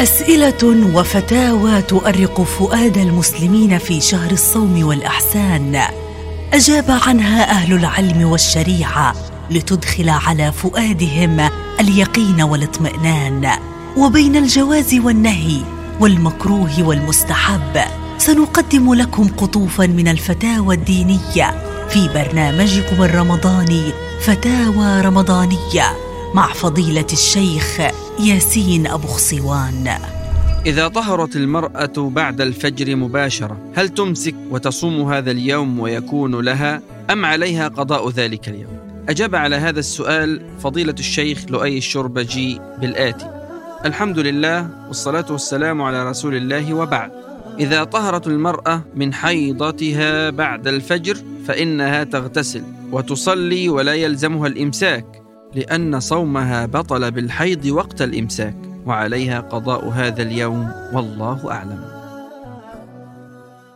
أسئلة وفتاوى تؤرق فؤاد المسلمين في شهر الصوم والأحسان. أجاب عنها أهل العلم والشريعة لتدخل على فؤادهم اليقين والاطمئنان. وبين الجواز والنهي والمكروه والمستحب سنقدم لكم قطوفا من الفتاوى الدينية في برنامجكم الرمضاني فتاوى رمضانية. مع فضيلة الشيخ ياسين أبو خصوان إذا طهرت المرأة بعد الفجر مباشرة هل تمسك وتصوم هذا اليوم ويكون لها أم عليها قضاء ذلك اليوم؟ أجاب على هذا السؤال فضيلة الشيخ لؤي الشربجي بالآتي. الحمد لله والصلاة والسلام على رسول الله وبعد. إذا طهرت المرأة من حيضتها بعد الفجر فإنها تغتسل وتصلي ولا يلزمها الإمساك. لأن صومها بطل بالحيض وقت الإمساك وعليها قضاء هذا اليوم والله أعلم.